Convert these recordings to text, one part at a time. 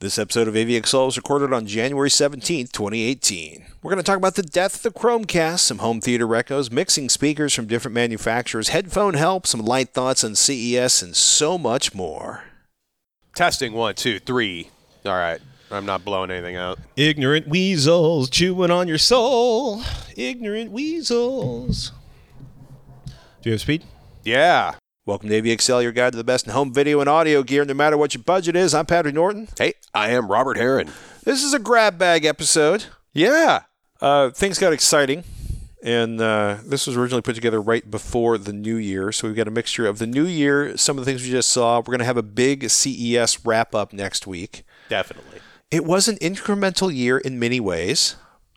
This episode of AVXL was recorded on January 17th, 2018. We're going to talk about the death of the Chromecast, some home theater recos, mixing speakers from different manufacturers, headphone help, some light thoughts on CES, and so much more. Testing one, two, three. All right. I'm not blowing anything out. Ignorant weasels chewing on your soul. Ignorant weasels. Do you have speed? Yeah. Welcome to AVXL, your guide to the best in home video and audio gear, no matter what your budget is. I'm Patrick Norton. Hey, I am Robert Heron. This is a grab bag episode. Yeah. Uh, things got exciting, and uh, this was originally put together right before the new year. So we've got a mixture of the new year, some of the things we just saw. We're going to have a big CES wrap up next week. Definitely. It was an incremental year in many ways.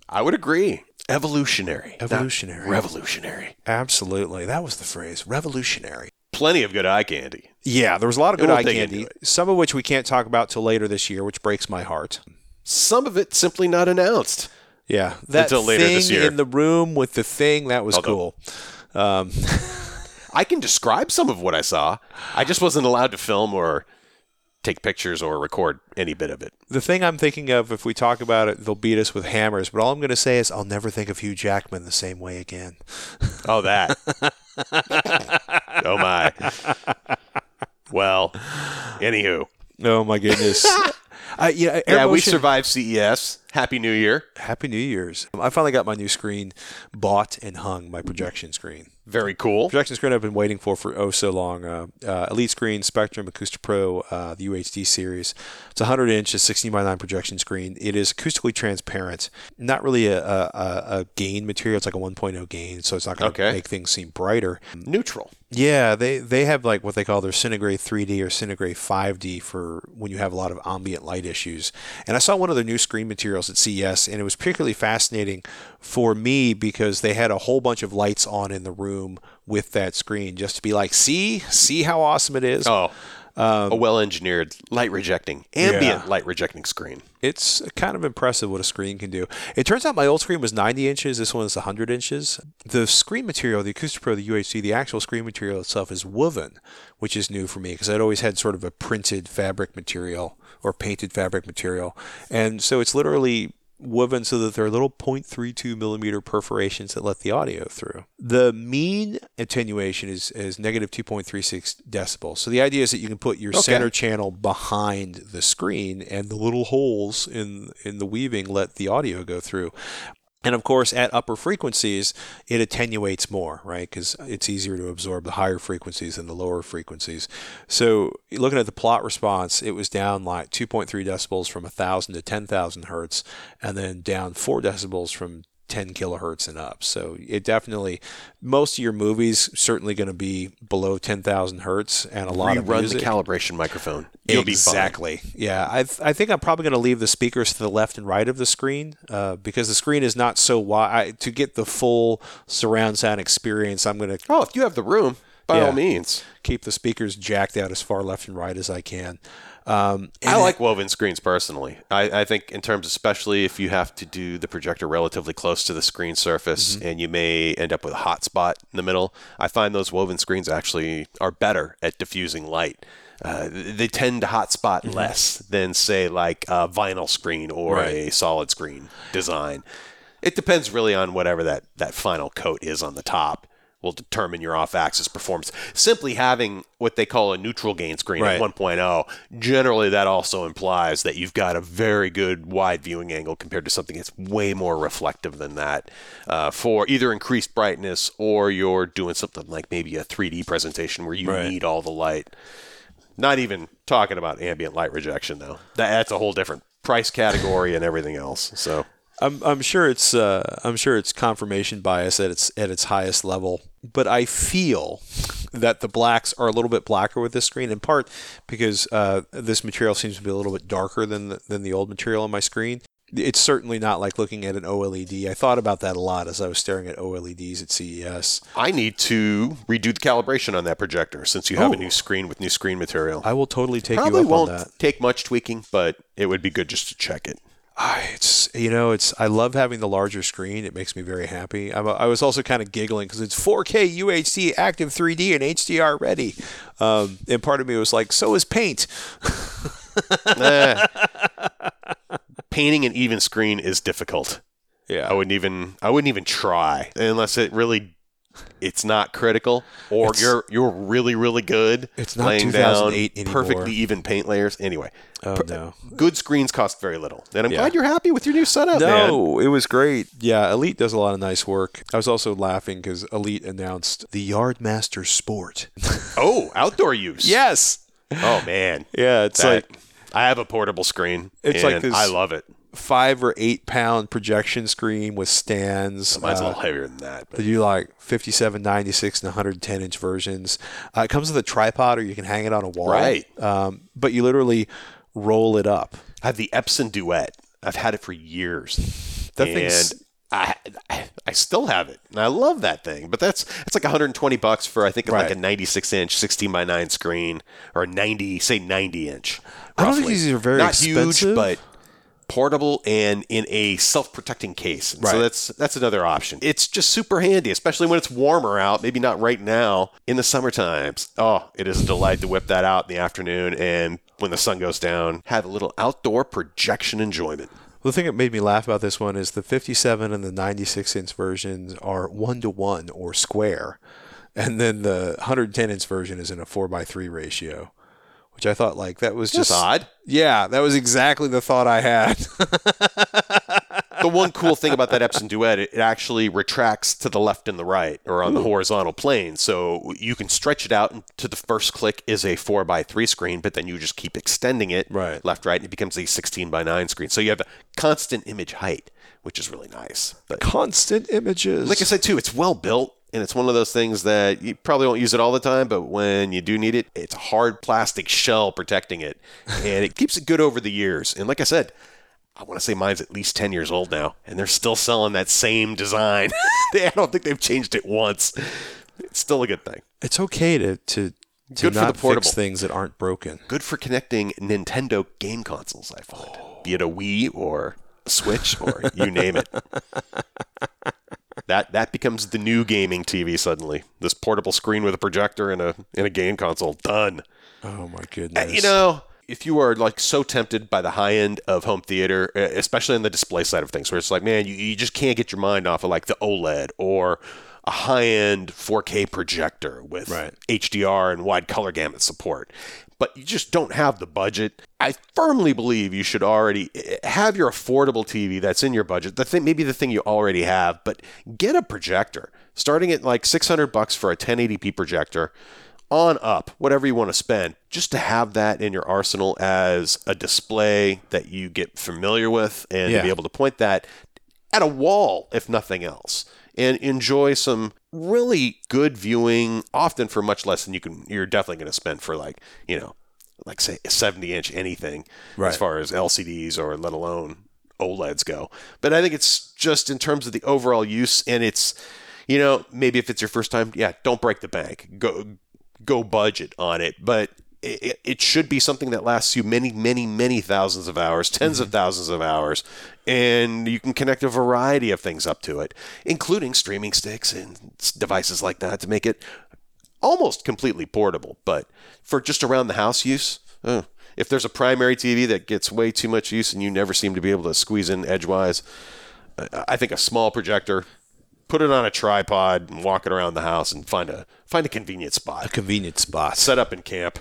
I would agree. Evolutionary. Evolutionary. revolutionary. Absolutely. That was the phrase. Revolutionary. Plenty of good eye candy. Yeah, there was a lot of good eye candy, some of which we can't talk about till later this year, which breaks my heart. Some of it simply not announced. Yeah, that Until later thing this year. in the room with the thing that was Although- cool. Um, I can describe some of what I saw. I just wasn't allowed to film or take pictures or record any bit of it. the thing I'm thinking of, if we talk about it, they'll beat us with hammers. But all I'm going to say is, I'll never think of Hugh Jackman the same way again. Oh, that. oh, my. Well, anywho. Oh my goodness. I, yeah, Air Yeah, we survived CES. Happy New Year. Happy New Year's. I finally got my new screen bought and hung, my projection screen. Very cool. Projection screen I've been waiting for for oh so long. Uh, uh, Elite Screen Spectrum Acoustic Pro, uh, the UHD series. It's a 100 inch, a 16 by 9 projection screen. It is acoustically transparent. Not really a, a, a a gain material. It's like a 1.0 gain, so it's not going to Okay. make things seem brighter. Neutral. Yeah, they they have like what they call their CineGrey 3D or CineGrey 5D for when you have a lot of ambient light issues. And I saw one of their new screen materials at CES, and it was particularly fascinating for me because they had a whole bunch of lights on in the room with that screen, just to be like, see, see how awesome it is. Oh, a well engineered light rejecting, ambient Yeah. light rejecting screen. It's kind of impressive what a screen can do. It turns out my old screen was 90 inches. This one is 100 inches. The screen material, the Acoustic Pro, the UHD, the actual screen material itself is woven, which is new for me because I'd always had sort of a printed fabric material or painted fabric material. And so it's literally woven so that there are little 0.32 millimeter perforations that let the audio through. The mean attenuation is, is negative 2.36 decibels. So the idea is that you can put your Okay. center channel behind the screen and the little holes in in the weaving let the audio go through. And of course, at upper frequencies, it attenuates more, right? Because it's easier to absorb the higher frequencies than the lower frequencies. So, looking at the plot response, it was down like 2.3 decibels from 1,000 to 10,000 hertz, and then down 4 decibels from 10 kilohertz and up. So, it definitely, most of your movies certainly going to be below 10,000 hertz, and a lot of Rerun music. the calibration microphone. You'll be fine. exactly. Yeah, I, th- I think I'm probably going to leave the speakers to the left and right of the screen uh, because the screen is not so wide. To get the full surround sound experience, I'm going to Oh, if you have the room, by Yeah. all means. keep the speakers jacked out as far left and right as I can. Um, I like woven screens personally. I, I think in terms, especially if you have to do the projector relatively close to the screen surface, Mm-hmm. and you may end up with a hot spot in the middle. I find those woven screens actually are better at diffusing light. Uh, they tend to hot spot Mm-hmm. less than say like a vinyl screen or Right. a solid screen design. It depends really on whatever that, that final coat is on the top will determine your off-axis performance. Simply having what they call a neutral gain screen Right. at 1.0, generally that also implies that you've got a very good wide viewing angle compared to something that's way more reflective than that uh, for either increased brightness or you're doing something like maybe a 3D presentation where you Right. need all the light. Not even talking about ambient light rejection though. That, that's a whole different price category and everything else. So I'm, I'm sure it's uh, I'm sure it's confirmation bias at its at its highest level, but I feel that the blacks are a little bit blacker with this screen, in part because uh, this material seems to be a little bit darker than the, than the old material on my screen. It's certainly not like looking at an OLED. I thought about that a lot as I was staring at OLEDs at CES. I need to redo the calibration on that projector since you have a Oh. new screen with new screen material. I will totally take Probably you up won't take much tweaking, but it would be good just to check it. It's you know it's I love having the larger screen. It makes me very happy. I'm, I was also kind of giggling because it's 4K UHD, active 3D, and HDR ready. Um, and part of me was like, so is Paint. Eh, painting an even screen is difficult. Yeah. I wouldn't even I wouldn't even try unless it really it's not critical or It's- you're you're really really good It's not laying down 2008 anymore. perfectly even paint layers. Anyway, oh per- no. good screens cost very little, and I'm Yeah. glad you're happy with your new setup, man. No, it was great. Yeah, Elite does a lot of nice work. I was also laughing because Elite announced the Yardmaster Sport. Oh, outdoor use. yes. Oh man, Yeah, it's That- like I have a portable screen. It's like this- I love it. Five or eight pound projection screen with stands. Mine's a Uh, little heavier than that. But They do like 57, 96, and 110 inch versions. Uh, it comes with a tripod, or you can hang it on a wall. Right. Um, but you literally roll it up. I have the Epson Duet. I've had it for years. That and thing's I, I still have it, and I love that thing. But that's it's like 120 bucks for I think like a 96 inch, 16 by 9 screen, or a 90, say 90 inch. I don't think these are very not expensive. huge, but portable and in a self-protecting case. And So that's that's another option. It's just super handy, especially when it's warmer out. Maybe not right now in the summer times. Oh, it is a delight to whip that out in the afternoon and when the sun goes down, have a little outdoor projection enjoyment. The thing that made me laugh about this one is the 57 and the 96 inch versions are one to one or square, and then the 110 inch version is in a four by three ratio, which I thought like that was Just odd. Yeah, that was exactly the thought I had. the one cool thing about that Epson Duet, it, it actually retracts to the left and the right, or on the horizontal plane. So you can stretch it out to the first click is a four by three screen, but then you just keep extending it Right. left, right, and it becomes a 16 by nine screen. So you have a constant image height, which is really nice. But Constant images. like I said too, it's well built. And it's one of those things that you probably won't use it all the time, but when you do need it, it's a hard plastic shell protecting it. And it keeps it good over the years. And like I said, I want to say mine's at least 10 years old now, and they're still selling that same design. They- I don't think they've changed it once. It's still a good thing. it's okay to to, to Good for not the portable. fix things that aren't broken. Good for connecting Nintendo game consoles, I find. Be it a Wii or a Switch or you name it. That that becomes the new gaming TV suddenly. This portable screen with a projector and a and a game console. Done. Oh my Uh, goodness. You know, if you are like so tempted by the high end of home theater, uh, especially on the display side of things, where it's like, man, you, you just can't get your mind off of like the OLED or a high end 4K projector with Right. HDR and wide color gamut support. But you just don't have the budget. I firmly believe you should already eh, have your affordable TV that's in your budget. The thing, maybe the thing you already have, but get a projector. Starting at like 600 bucks for a 1080p projector, on up, whatever you want to spend, just to have that in your arsenal as a display that you get familiar with and to be able to point that at a wall, if nothing else, and enjoy some really good viewing, often for much less than you can. You're definitely going to spend for like you know, like say a 70 inch anything Right. as far as LCDs or let alone OLEDs go. But I think it's just in terms of the overall use, and it's you know maybe if it's your first time, yeah, don't break the bank. Go go budget on it, but it, it should be something that lasts you many, many, many thousands of hours, 10s of thousands of hours, and you can connect a variety of things up to it, including streaming sticks and devices like that to make it almost completely portable. But for just around the house use, uh, if there's a primary TV that gets way too much use and you never seem to be able to squeeze in edgewise, uh, I think a small projector, put it on a tripod and walk it around the house and find a find a convenient spot. a convenient spot. Set up in camp.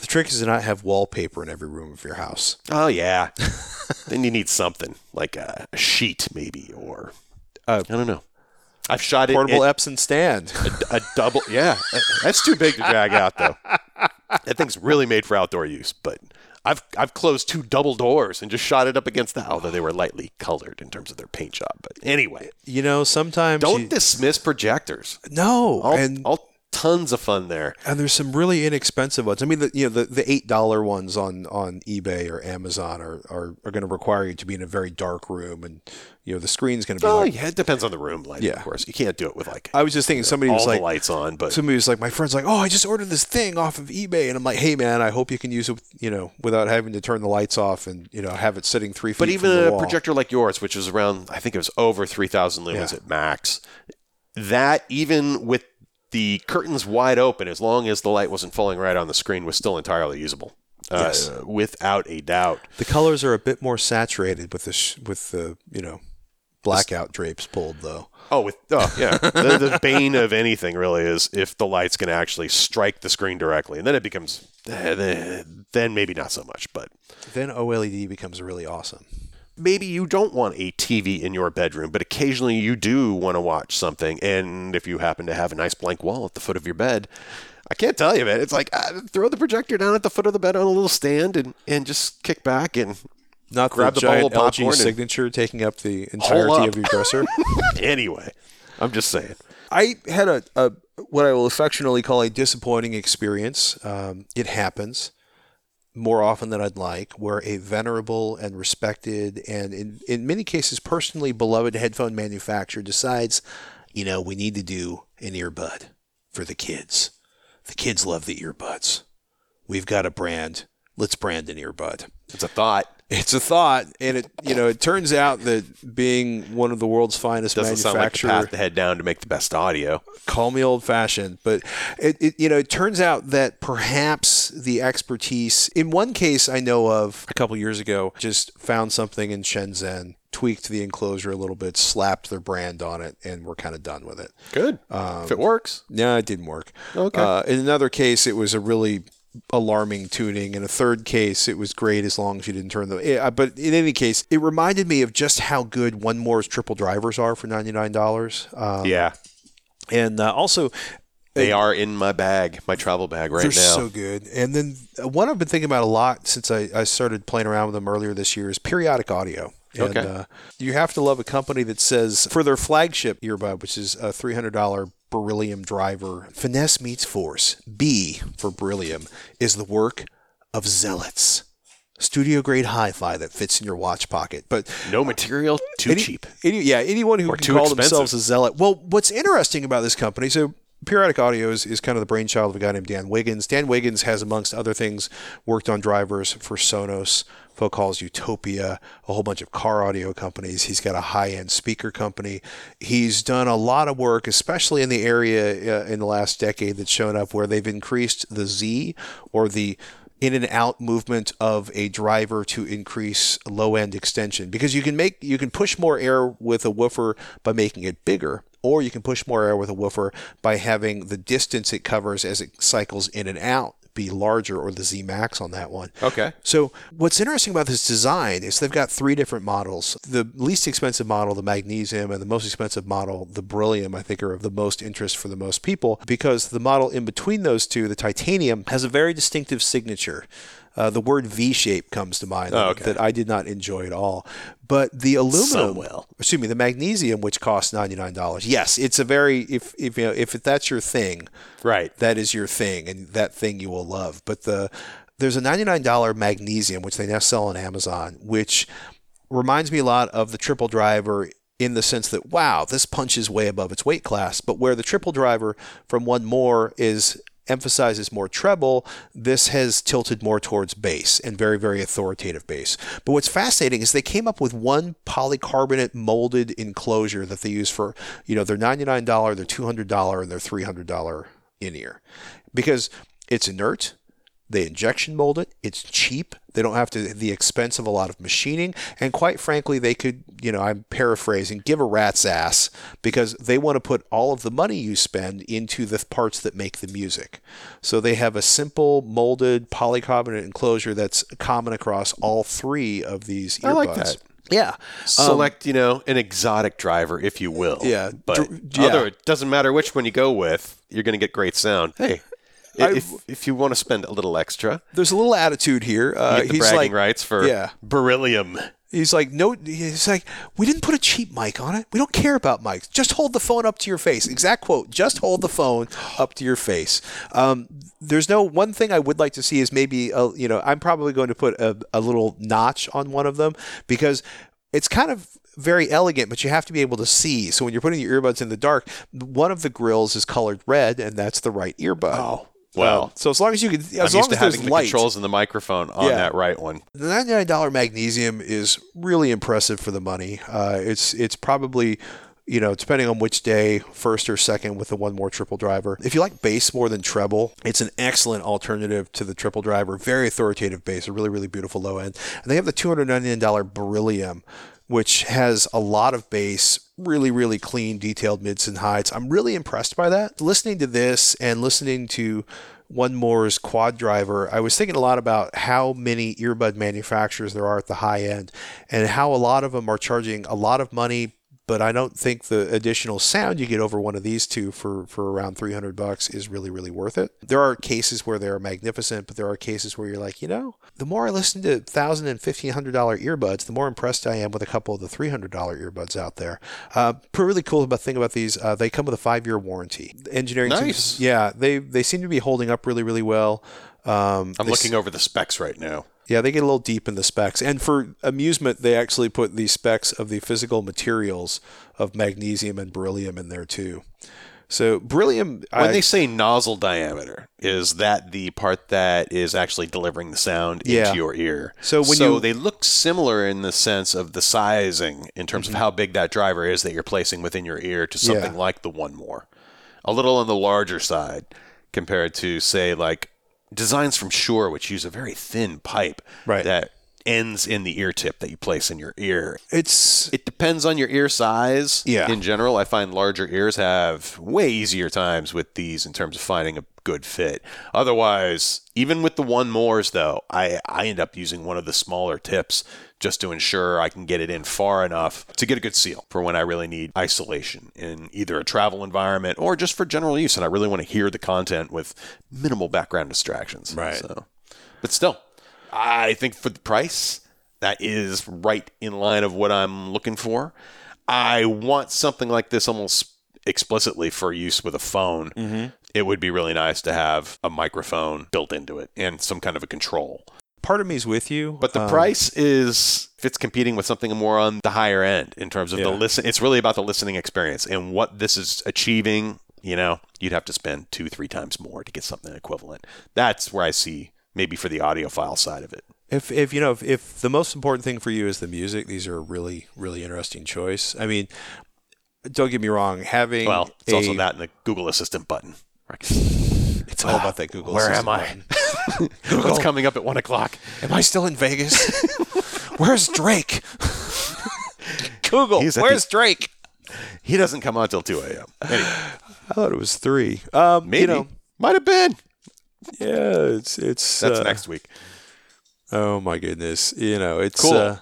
The trick is to not have wallpaper in every room of your house. Oh yeah. then you need something like a, a sheet maybe or Uh, I don't know. I've shot it A Portable Epson stand. a double. Yeah, that's too big to drag out though. That thing's really made for outdoor use, but. I've, I've closed two double doors and just shot it up against the although they were lightly colored in terms of their paint job. But anyway, You know, sometimes don't you- dismiss projectors. no, All, and all tons of fun there. and there's some really inexpensive ones. I mean, the you know the, the eight dollar ones on on eBay or Amazon are are, are going to require you to be in a very dark room, and you know the screen's going to be. Oh like, yeah, it depends on the room lighting, Yeah. of course. You can't do it with like I was just thinking somebody all was the like. lights on, but Somebody was like, my friend's like, oh, I just ordered this thing off of eBay, and I'm like, hey man, I hope you can use it, you know, without having to turn the lights off and you know have it sitting three feet. But even a wall. projector like yours, which is around, I think it was over 3,000 lumens Yeah. at max, that even with the curtains wide open, as long as the light wasn't falling right on the screen, was still entirely usable. uh, Yes. without a doubt. The colors are a bit more saturated with the sh- with the you know blackout drapes pulled though. Oh, with oh yeah, the, the bane of anything really is if the light's going to actually strike the screen directly, and then it becomes eh, then then maybe not so much, but Then OLED becomes really awesome. Maybe you don't want a TV in your bedroom, but occasionally you do want to watch something, and if you happen to have a nice blank wall at the foot of your bed. I can't tell you, man. It's like uh, throw the projector down at the foot of the bed on a little stand and, and just kick back and Not Grab the the bowl giant of popcorn LG signature taking up the entirety up. of your dresser. anyway. I'm just saying. I had a, a what I will affectionately call a disappointing experience. Um, it happens more often than I'd like, where a venerable and respected and in, in many cases personally beloved headphone manufacturer decides, you know, we need to do an earbud for the kids. The kids love the earbuds. We've got a brand. Let's brand an earbud. It's a thought. It's a thought, and it you know it turns out that being one of the world's finest Doesn't sound like the path to head down to make the best audio. call me old fashioned, but it, it you know it turns out that perhaps the expertise in one case I know of a couple years ago just found something in Shenzhen, tweaked the enclosure a little bit, slapped their brand on it, and we're kind of done with it. Good. if it works. No, it didn't work. Okay. Uh, in another case, it was a really alarming tuning. In a third case, it was great as long as you didn't turn the. But in any case, it reminded me of just how good 1MORE's triple drivers are for ninety nine dollars. Um, yeah. and uh, also They are in my bag, my travel bag right They're now. so good. And then uh, one I've been thinking about a lot since I, I started playing around with them earlier this year is periodic audio. And Okay. uh, you have to love a company that says for their flagship earbud, which is a $300 Beryllium driver, finesse meets force. B for Beryllium is the work of zealots. Studio grade hi-fi that fits in your watch pocket. But no uh, material, too any- cheap. Any, yeah, anyone who Or can call expensive. themselves a zealot. Well, what's interesting about this company, so Periodic Audio is, is kind of the brainchild of a guy named Dan Wiggins. Dan Wiggins has, amongst other things, worked on drivers for Sonos, Focal's Utopia, a whole bunch of car audio companies. He's got a high-end speaker company. He's done a lot of work, especially in the area uh, in the last decade that's shown up where they've increased the Z or the in and out movement of a driver to increase low end extension because you can make you can push more air with a woofer by making it bigger or you can push more air with a woofer by having the distance it covers as it cycles in and out be larger or the Z max on that one. Okay. So what's interesting about this design is they've got three different models. The least expensive model, the magnesium, and the most expensive model, the beryllium, I think are of the most interest for the most people because the model in between those two, the titanium, has a very distinctive signature. Uh, the word V-shape comes to mind Oh, okay. that I did not enjoy at all. But the aluminum, will. excuse me, the magnesium, which costs ninety nine dollars. Yes, it's a very if if you know if that's your thing, Right. that is your thing and that thing you will love. But the there's a $99 magnesium which they now sell on Amazon, which reminds me a lot of the triple driver in the sense that wow, this punches way above its weight class. But where the triple driver from 1MORE is emphasizes more treble, this has tilted more towards bass and very, very authoritative bass. But what's fascinating is they came up with one polycarbonate molded enclosure that they use for, you know, their $99, their $200, and their $300 in ear. Because it's inert, they injection mold it. It's cheap. They don't have to the expense of a lot of machining, and quite frankly, they could, you know, I'm paraphrasing, give a rat's ass because they want to put all of the money you spend into the parts that make the music. So they have a simple molded polycarbonate enclosure that's common across all three of these earbuds. I like that. Yeah. Select, you know, an exotic driver, if you will. Um, Yeah, But dr- yeah. other, it doesn't matter which one you go with, you're going to get great sound. Hey, I- if, if you want to spend a little extra, There's a little attitude here. Uh, the he's bragging like, rights for yeah. beryllium. He's like, no, he's like, we didn't put a cheap mic on it. We don't care about mics. Just hold the phone up to your face. Exact quote. Just hold the phone up to your face. Um, there's no one thing I would like to see is maybe, a, you know, I'm probably going to put a, a little notch on one of them because it's kind of very elegant, but you have to be able to see. So when you're putting your earbuds in the dark, one of the grills is colored red, and that's the right earbud. Oh, well. so as long as you can, as I'm long as to there's having the light, controls and the microphone on Yeah. that right one. the $99 magnesium is really impressive for the money. Uh, it's it's probably you know, depending on which day, first or second with the 1MORE triple driver. If you like bass more than treble, it's an excellent alternative to the triple driver. Very authoritative bass, a really, really beautiful low end. And they have the $299 Beryllium, which has a lot of bass, really, really clean, detailed mids and highs. I'm really impressed by that. Listening to this and listening to 1MORE's quad driver, I was thinking a lot about how many earbud manufacturers there are at the high end and how a lot of them are charging a lot of money but I don't think the additional sound you get over one of these two for, for around 300 bucks is really, really worth it. There are cases where they're magnificent, but there are cases where you're like, you know, the more I listen to $1,000 and $1,500 earbuds, the more impressed I am with a couple of the $300 earbuds out there. Uh, really cool about thing about these, uh, they come with a five year warranty. Engineering nice. teams, yeah, they, they seem to be holding up really, really well. Um, I'm looking s- over the specs right now. Yeah, they get a little deep in the specs. And for amusement, they actually put the specs of the physical materials of magnesium and beryllium in there too. So beryllium. When I, they say nozzle diameter, is that the part that is actually delivering the sound yeah. into your ear? So when so you, they look similar in the sense of the sizing, in terms mm-hmm. of how big that driver is that you're placing within your ear, to something yeah. like the 1MORE, a little on the larger side compared to say like designs from Shure, which use a very thin pipe right. that ends in the ear tip that you place in your ear. It's it depends on your ear size. Yeah. In general, I find larger ears have way easier times with these in terms of finding a good fit. Otherwise, even with the 1MOREs though, I I end up using one of the smaller tips just to ensure I can get it in far enough to get a good seal for when I really need isolation in either a travel environment or just for general use and I really want to hear the content with minimal background distractions. Right. So, but still, I think for the price, that is right in line of what I'm looking for. I want something like this almost explicitly for use with a phone. Mm-hmm. It would be really nice to have a microphone built into it and some kind of a control. Part of me is with you, but the um, price is if it's competing with something more on the higher end in terms of yeah. the listen. It's really about the listening experience and what this is achieving. You know, you'd have to spend two, three times more to get something equivalent. That's where I see maybe for the audiophile side of it. If, if you know if, if the most important thing for you is the music, these are a really really interesting choice. I mean, don't get me wrong, having well, it's a, also that and the Google Assistant button. It's all about that Google. Where Assistant am I? What's coming up at one o'clock? Am I still in Vegas? Where's Drake? Google, where's the, Drake? He doesn't come on till two a.m. Anyway. I thought it was three. Um, Maybe you know, might have been. Yeah, it's it's that's uh, next week. Oh my goodness! You know, it's cool. Uh,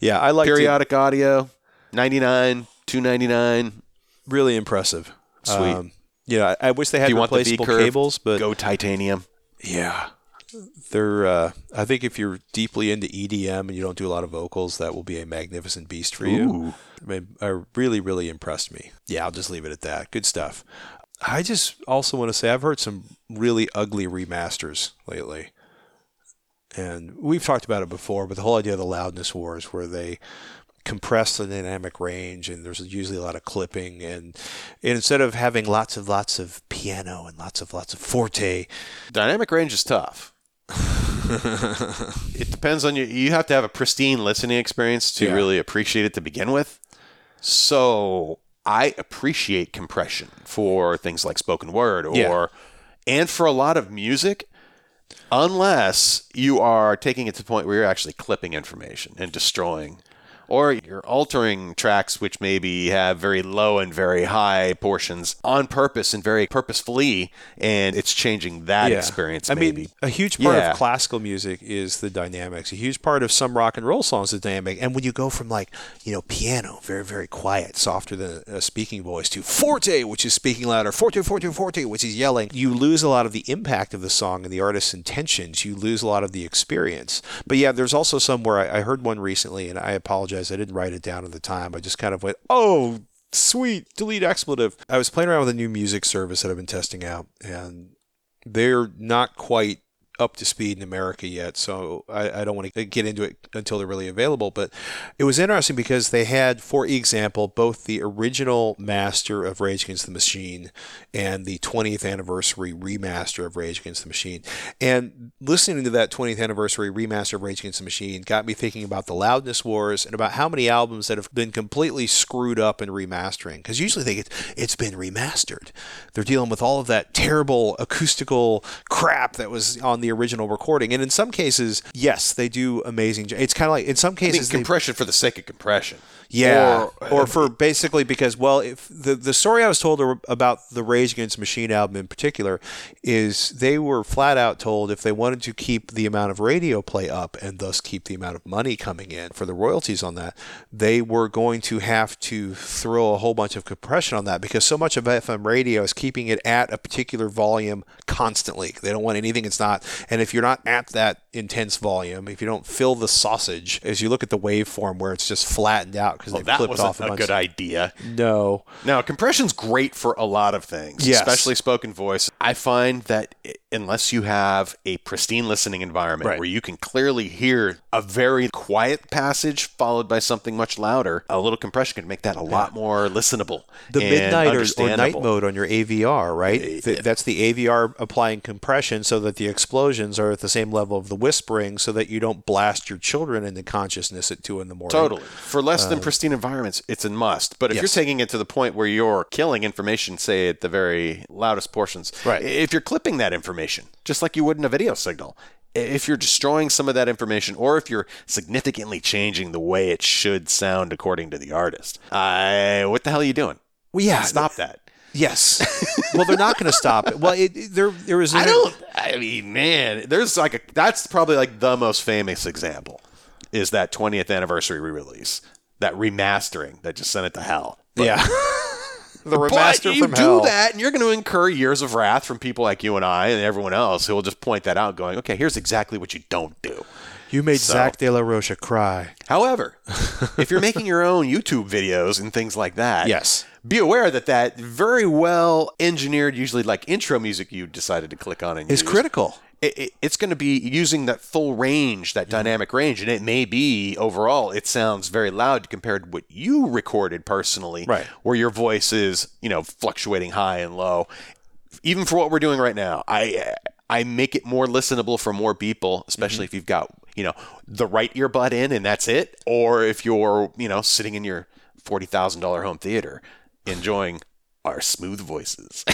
yeah, I like periodic to, audio, ninety nine, two ninety nine. Really impressive. Sweet. Um, you know, I, I wish they had replaceable the cables, but go titanium. Yeah, they're. Uh, I think if you're deeply into EDM and you don't do a lot of vocals, that will be a magnificent beast for you. Ooh. I mean, I really, really impressed me. Yeah, I'll just leave it at that. Good stuff. I just also want to say I've heard some really ugly remasters lately. And we've talked about it before, but the whole idea of the loudness wars where they compress the dynamic range and there's usually a lot of clipping and, and instead of having lots of lots of piano and lots of lots of forte dynamic range is tough it depends on you you have to have a pristine listening experience to Yeah. really appreciate it to begin with so I appreciate compression for things like spoken word or Yeah. and for a lot of music unless you are taking it to the point where you're actually clipping information and destroying or you're altering tracks which maybe have very low and very high portions on purpose and very purposefully and it's changing that Yeah. experience I maybe mean, a huge part Yeah. of classical music is the dynamics. A huge part of some rock and roll songs is the dynamic. And when you go from like, you know, piano, very, very quiet, softer than a speaking voice, to forte, which is speaking louder, forte, forte, forte, which is yelling, you lose a lot of the impact of the song and the artist's intentions. You lose a lot of the experience. But yeah, there's also some where I, I heard one recently, and I apologize, I didn't write it down at the time. I just kind of went, oh, sweet, delete expletive. I was playing around with a new music service that I've been testing out, and they're not quite up to speed in America yet, so I, I don't want to get into it until they're really available. But it was interesting because they had, for example, both the original master of Rage Against the Machine and the 20th anniversary remaster of Rage Against the Machine. And listening to that 20th anniversary remaster of Rage Against the Machine got me thinking about the loudness wars and about how many albums that have been completely screwed up in remastering. Because usually they get it's been remastered. They're dealing with all of that terrible acoustical crap that was on the original recording. And in some cases, yes, they do amazing. It's kind of like in some I mean, cases they compression for the sake of compression. Yeah, Or- or, for basically because well, if the the story I was told er, about the Rage Against Machine album in particular is they were flat out told if they wanted to keep the amount of radio play up and thus keep the amount of money coming in for the royalties on that, they were going to have to throw a whole bunch of compression on that because so much of FM radio is keeping it at a particular volume constantly. They don't want anything it's not, and if you're not at that intense volume, if you don't fill the sausage, as you look at the waveform where it's just flattened out because Well, they clipped off a, a bunch. good idea. No, Now, compression's great for a lot of things, Yes. especially spoken voice. I find that i- unless you have a pristine listening environment Right. where you can clearly hear a very quiet passage followed by something much louder, a little compression can make that a lot more listenable. the midnight or, or night mode on your AVR, right? Th- that's the AVR applying compression so that the explosions are at the same level of the whispering, so that you don't blast your children into consciousness at two in the morning. Totally. For less than uh, pristine environments, it's a must. But if yes. you're taking it to the point where you're killing information, say at the very loudest portions, Right. if you're clipping that information, just like you would in a video signal, if you're destroying some of that information or if you're significantly changing the way it should sound according to the artist, uh, what the hell are you doing? Well, yeah, Stop that. Yes. well, they're not going to stop it. Well, it, it- there there was. I don't. I mean, man, there's like a. That's probably like the most famous example, is that 20th anniversary re-release, that remastering that just sent it to hell. Yeah. the But remaster you from do hell. that, and you're going to incur years of wrath from people like you and I and everyone else who will just point that out, going, "Okay, here's exactly what you don't do." You made So- Zach De La Rocha cry. However, if you're making your own YouTube videos and things like that, Yes. be aware that that very well engineered, usually like intro music you decided to click on and Is use, critical. It, it- it's going to be using that full range, that dynamic range, and it may be overall it sounds very loud compared to what you recorded personally, Right. Where your voice is, you know, fluctuating high and low. Even for what we're doing right now, I I make it more listenable for more people, especially mm-hmm. if you've got you know the right earbud in and that's it, or if you're you know sitting in your forty thousand dollar home theater enjoying our smooth voices.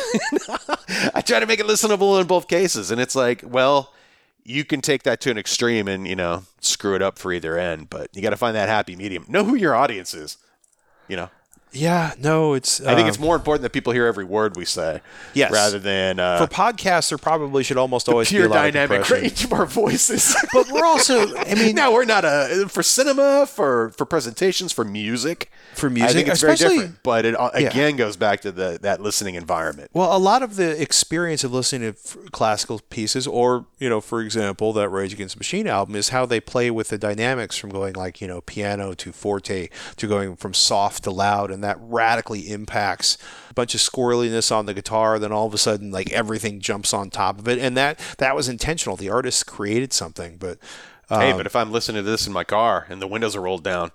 I try to make it listenable in both cases, and it's like, well, you can take that to an extreme and you know screw it up for either end, but you got to find that happy medium. Know who your audience is. You know, Yeah. No, it's. I think um, it's more important that people hear every word we say, Yes. rather than uh, for podcasts. There probably should almost always pure be a dynamic range of our voices. But we're also. I mean, now we're not a for cinema, for for presentations, for music. For music. I think it's very different. But it uh, again goes back to the that listening environment. Well, a lot of the experience of listening to classical pieces, or you know, for example, that Rage Against the Machine album, is how they play with the dynamics from going like you know piano to forte to going from soft to loud, and that radically impacts a bunch of squirreliness on the guitar. Then all of a sudden, like everything jumps on top of it, and that that was intentional. The artist created something, but hey, Um, but if I'm listening to this in my car and the windows are rolled down,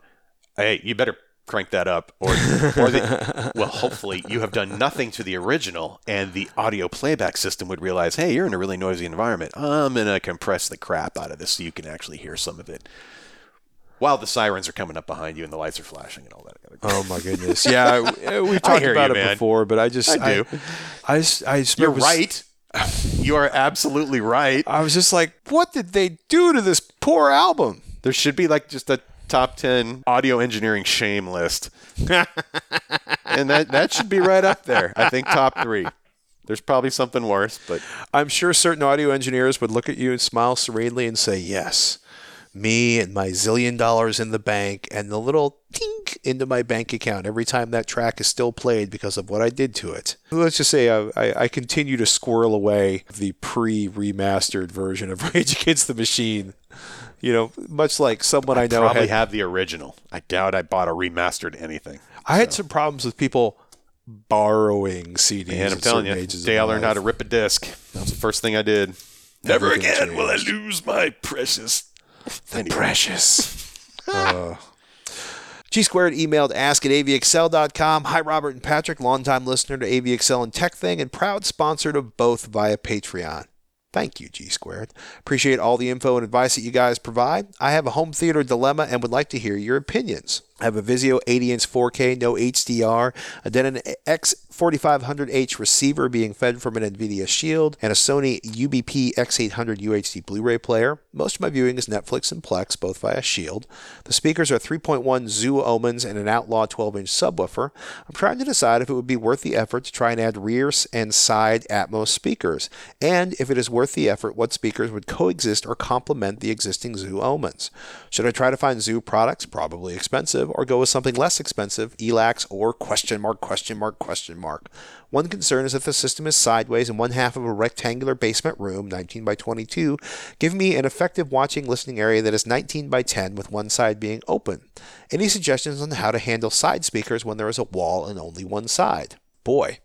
hey, you better crank that up. Or, or the, well, hopefully you have done nothing to the original, and the audio playback system would realize, hey, you're in a really noisy environment. I'm gonna compress the crap out of this so you can actually hear some of it. While the sirens are coming up behind you and the lights are flashing and all that. oh my goodness, yeah, we- talked about you, it man. before, but I just I do. I, I just You're was- right. You are absolutely right. I was just like, what did they do to this poor album? There should be like just a top 10 audio engineering shame list. and that, that should be right up there. I think top three. There's probably something worse, but I'm sure certain audio engineers would look at you and smile serenely and say, yes, me and my zillion dollars in the bank and the little tink into my bank account every time that track is still played because of what I did to it. Let's just say I, I, I continue to squirrel away the pre remastered version of Rage Against the Machine. You know, much like someone I, know probably had. have the original. I doubt I bought a remastered anything. I had some problems with people borrowing CDs. And I'm telling you, the day I learned how to rip a disc. That was the first thing I did. Never Everything again will I lose my precious. Anyway. Precious. Uh, G squared emailed ask at avxl.com. Hi, Robert and Patrick, longtime listener to AVXL and TekThing, and proud sponsored of both via Patreon. Thank you, G squared. Appreciate all the info and advice that you guys provide. I have a home theater dilemma and would like to hear your opinions. I have a Vizio 80 inch 4K, no HDR, a Denon X4500H receiver being fed from an NVIDIA Shield, and a Sony UBP X800 UHD Blu ray player. Most of my viewing is Netflix and Plex, both via Shield. The speakers are 3.1 Zu Omens and an Outlaw 12 inch subwoofer. I'm trying to decide if it would be worth the effort to try and add rear and side Atmos speakers, and if it is worth the effort, what speakers would coexist or complement the existing Zu Omens. Should I try to find Zu products, probably expensive, or go with something less expensive, ELAC or question mark, question mark, question mark? One concern is that the system is sideways in one half of a rectangular basement room, 19 by 22, giving me an effective watching listening area that is 19 by 10 with one side being open. Any suggestions on how to handle side speakers when there is a wall and only one side? Boy,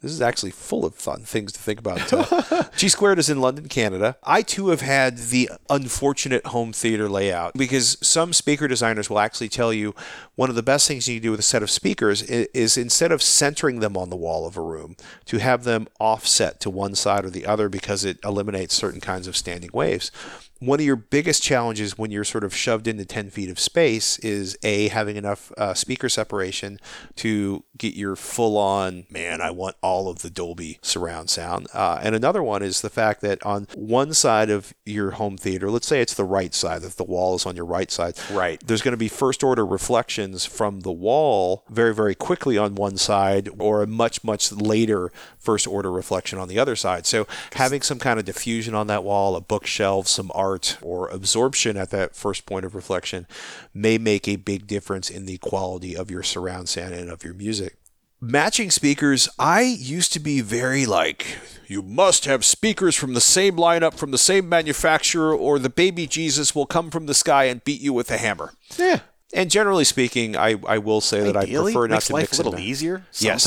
this is actually full of fun things to think about. Uh, G Squared is in London, Canada. I too have had the unfortunate home theater layout because some speaker designers will actually tell you one of the best things you can do with a set of speakers is, is instead of centering them on the wall of a room, to have them offset to one side or the other because it eliminates certain kinds of standing waves one of your biggest challenges when you're sort of shoved into 10 feet of space is a having enough uh, speaker separation to get your full on man i want all of the dolby surround sound uh, and another one is the fact that on one side of your home theater let's say it's the right side if the wall is on your right side Right. there's going to be first order reflections from the wall very very quickly on one side or a much much later first order reflection on the other side so having some kind of diffusion on that wall a bookshelf some art or absorption at that first point of reflection may make a big difference in the quality of your surround sound and of your music matching speakers i used to be very like you must have speakers from the same lineup from the same manufacturer or the baby jesus will come from the sky and beat you with a hammer Yeah. and generally speaking, I, I will say that I prefer not makes to life mix a little easier Yes.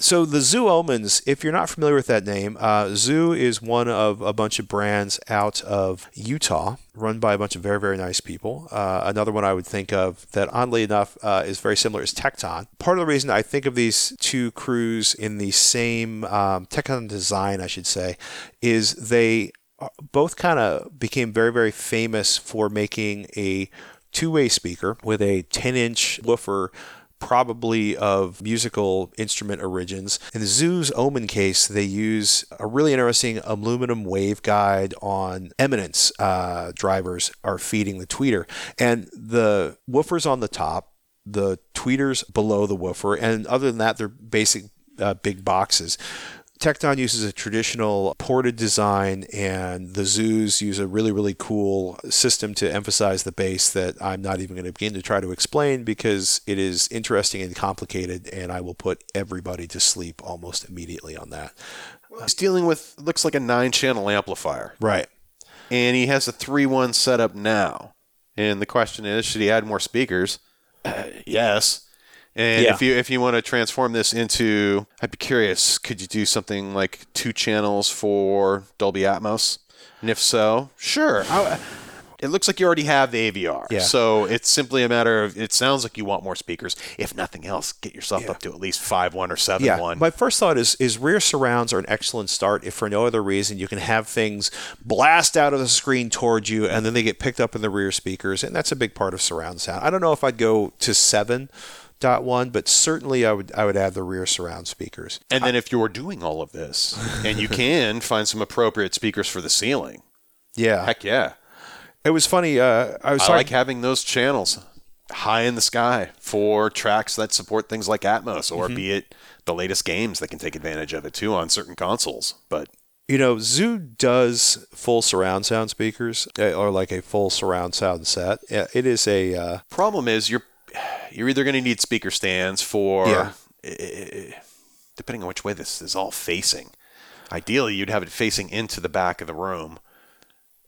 So the Zu Omens, if you're not familiar with that name, uh, Zu is one of a bunch of brands out of Utah, run by a bunch of very very nice people. Uh, another one I would think of that, oddly enough, uh, is very similar is Tekton. Part of the reason I think of these two crews in the same um, Tekton design, I should say, is they uh, both kind of became very very famous for making a two-way speaker with a 10-inch woofer probably of musical instrument origins. In the Zu's Omen case, they use a really interesting aluminum waveguide on Eminence uh, drivers are feeding the tweeter. And the woofers on the top, the tweeters below the woofer, and other than that, they're basic uh, big boxes. Tekton uses a traditional ported design, and the Zus use a really, really cool system to emphasize the bass that I'm not even going to begin to try to explain because it is interesting and complicated, and I will put everybody to sleep almost immediately on that. He's dealing with looks like a nine-channel amplifier, Right. and he has a three-one setup now. And the question is, should he add more speakers? Uh, yes. And Yeah. if you if you want to transform this into, I'd be curious, could you do something like two channels for Dolby Atmos? And if so, sure. I- it looks like you already have the AVR. Yeah. So it's simply a matter of it sounds like you want more speakers. If nothing else, get yourself up to at least five one or seven Yeah, one. my first thought is is rear surrounds are an excellent start if for no other reason you can have things blast out of the screen towards you and then they get picked up in the rear speakers and that's a big part of surround sound. I don't know if I'd go to seven dot one, but certainly I would I would add the rear surround speakers. And then if you're doing all of this, and you can find some appropriate speakers for the ceiling, Yeah, heck yeah. it was funny. Uh, I was I like having those channels high in the sky for tracks that support things like Atmos, or be it the latest games that can take advantage of it too on certain consoles. But you know, Zu does full surround sound speakers uh, or like a full surround sound set. It is a uh, problem is you're you're either going to need speaker stands for Yeah. depending on which way this is all facing. Ideally, you'd have it facing into the back of the room,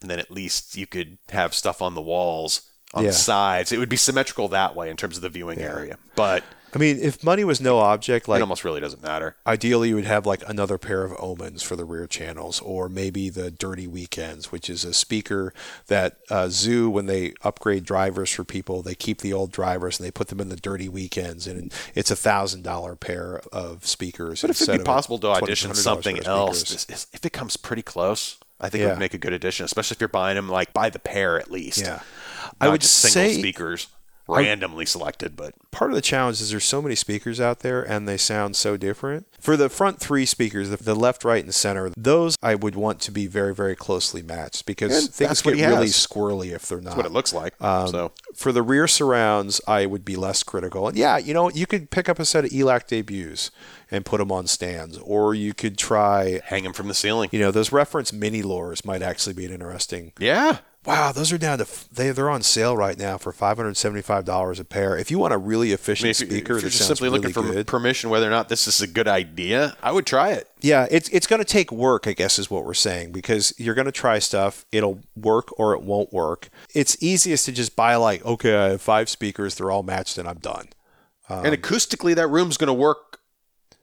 and then at least you could have stuff on the walls on Yeah. the sides. It would be symmetrical that way in terms of the viewing area. But I mean, if money was no object, like it almost really doesn't matter. ideally you would have like another pair of omens for the rear channels or maybe the dirty weekends which is a speaker that uh, Zu when they upgrade drivers for people they keep the old drivers and they put them in the dirty weekends and it's a thousand dollar pair of speakers But if it'd be possible to audition something else, if it comes pretty close, I think it would make a good addition, especially if you're buying them like by the pair at least. Yeah. I I would just single say- speakers randomly selected, but part of the challenge is there's so many speakers out there and they sound so different. For the front three speakers, the, the left, right, and center, those I would want to be very, very closely matched because And things get really squirrely if they're not. that's what it looks like. Um, so for the rear surrounds, I would be less critical. And yeah, you know, you could pick up a set of ELAC debuts and put them on stands, or you could try, hang them from the ceiling. you know, those reference mini lures might actually be an interesting. Yeah. Wow, those are down to they they're on sale right now for five hundred seventy five dollars a pair. If you want a really efficient I mean, if, speaker if you're just simply really looking for good, permission whether or not this is a good idea, I would try it. Yeah, it's it's going to take work, I guess, is what we're saying, because you're going to try stuff. It'll work or it won't work. It's easiest to just buy like, okay, I have five speakers, they're all matched, and I'm done. Um, and acoustically, that room's going to work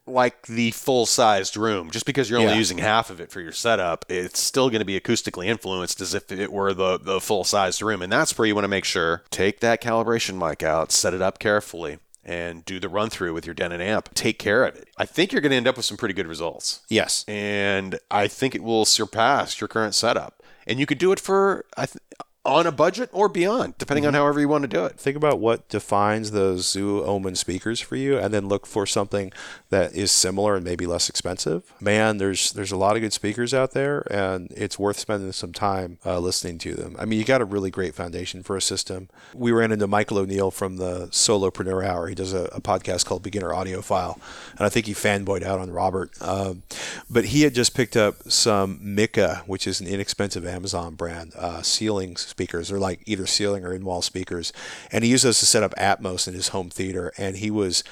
like the full sized room. Just because you're only Yeah. using half of it for your setup, it's still going to be acoustically influenced as if it were the, the full sized room. And that's where you want to make sure take that calibration mic out, set it up carefully. And do the run through with your Denon amp. Take care of it. I think you're going to end up with some pretty good results. Yes, and I think it will surpass your current setup. And you could do it for I th- on a budget or beyond, depending on however you want to do it. think about what defines those Zu Omen speakers for you, and then look for something that is similar and maybe less expensive. Man, there's there's a lot of good speakers out there, and it's worth spending some time uh, listening to them. I mean, you got a really great foundation for a system. We ran into Michael O'Neal from the Solopreneur Hour. He does a, a podcast called Beginner Audiophile, and I think he fanboyed out on Robert. Um, but he had just picked up some Micca, which is an inexpensive Amazon brand, uh, ceiling speakers. They're like either ceiling or in-wall speakers, and he used those to set up Atmos in his home theater, and he was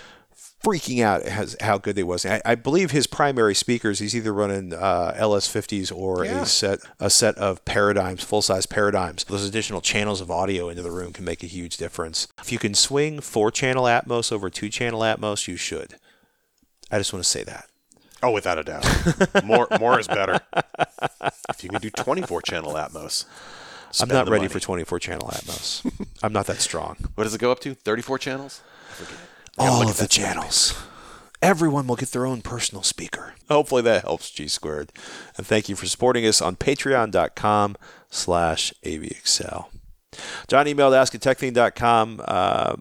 freaking out as how good they was. I, I believe his primary speakers, he's either running uh, LS50s or Yeah. a set a set of paradigms, full size paradigms. Those additional channels of audio into the room can make a huge difference. If you can swing four channel Atmos over two channel Atmos, you should. I just want to say that. Oh, without a doubt, more more is better. If you can do 24 channel Atmos, I'm not ready money. for 24 channel Atmos. I'm not that strong. What does it go up to? 34 channels? All of the channels. Everyone will get their own personal speaker. Hopefully that helps G squared. And thank you for supporting us on patreon.com slash AVXL. John emailed askatekthing.com. Uh,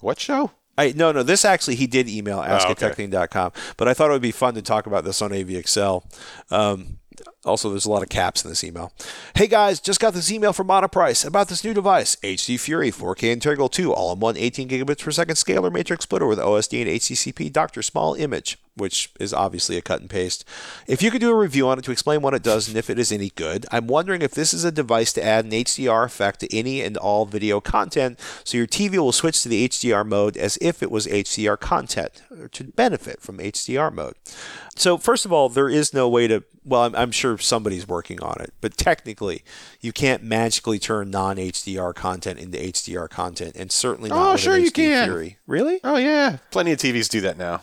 What show? I, no, no, this actually, he did email Oh, okay. but I thought it would be fun to talk about this on AVXL. Um, also, there's a lot of caps in this email. Hey guys, just got this email from Monoprice about this new device, HD Fury 4K Integral 2, all in one 18 gigabits per second scaler matrix splitter with OSD and HDCP Dr. Small image, which is obviously a cut and paste. If you could do a review on it to explain what it does and if it is any good, I'm wondering if this is a device to add an HDR effect to any and all video content, so your TV will switch to the HDR mode as if it was HDR content, or to benefit from HDR mode. So, first of all, there is no way to, well, I'm, I'm sure somebody's working on it, but technically, you can't magically turn non HDR content into HDR content, and certainly not Oh, with sure an you HD can. Fury. Really? Oh yeah, plenty of TVs do that now.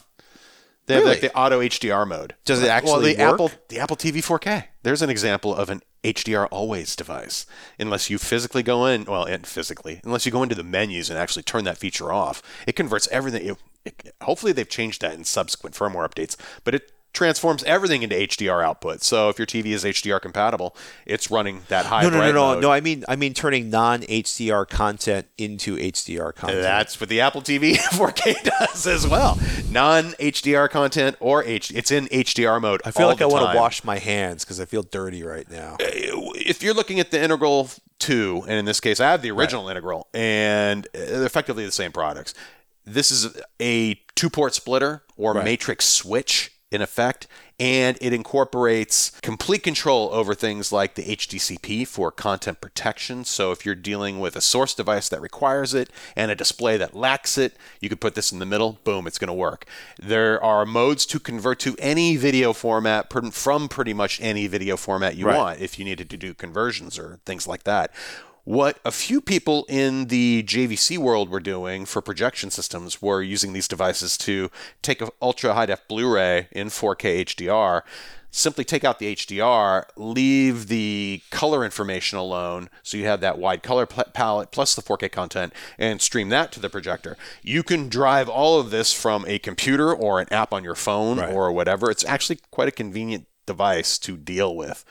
They have like the auto HDR mode. Does it actually well, the work? Apple the Apple TV 4K. There's an example of an HDR always device. Unless you physically go in, well, and physically, unless you go into the menus and actually turn that feature off, it converts everything. It, it, hopefully, they've changed that in subsequent firmware updates, but it transforms everything into HDR output. So if your TV is HDR compatible, it's running that high. No, no, no, no, mode. no. I mean, I mean, turning non HDR content into HDR content. That's what the Apple TV 4K does as well. Non HDR content or H. It's in HDR mode. I feel like I want to wash my hands because I feel dirty right now. If you're looking at the Integral 2, and in this case, I have the original Integral, and they're effectively the same products. This is a two port splitter or Right. matrix switch in effect, and it incorporates complete control over things like the HDCP for content protection. So if you're dealing with a source device that requires it and a display that lacks it, you could put this in the middle, boom, it's going to work. There are modes to convert to any video format from pretty much any video format you Right. want if you needed to do conversions or things like that. What a few people in the JVC world were doing for projection systems were using these devices to take an ultra high def Blu ray in 4K HDR, simply take out the HDR, leave the color information alone, so you have that wide color palette plus the 4K content, and stream that to the projector. You can drive all of this from a computer or an app on your phone Right. or whatever. It's actually quite a convenient device to deal with.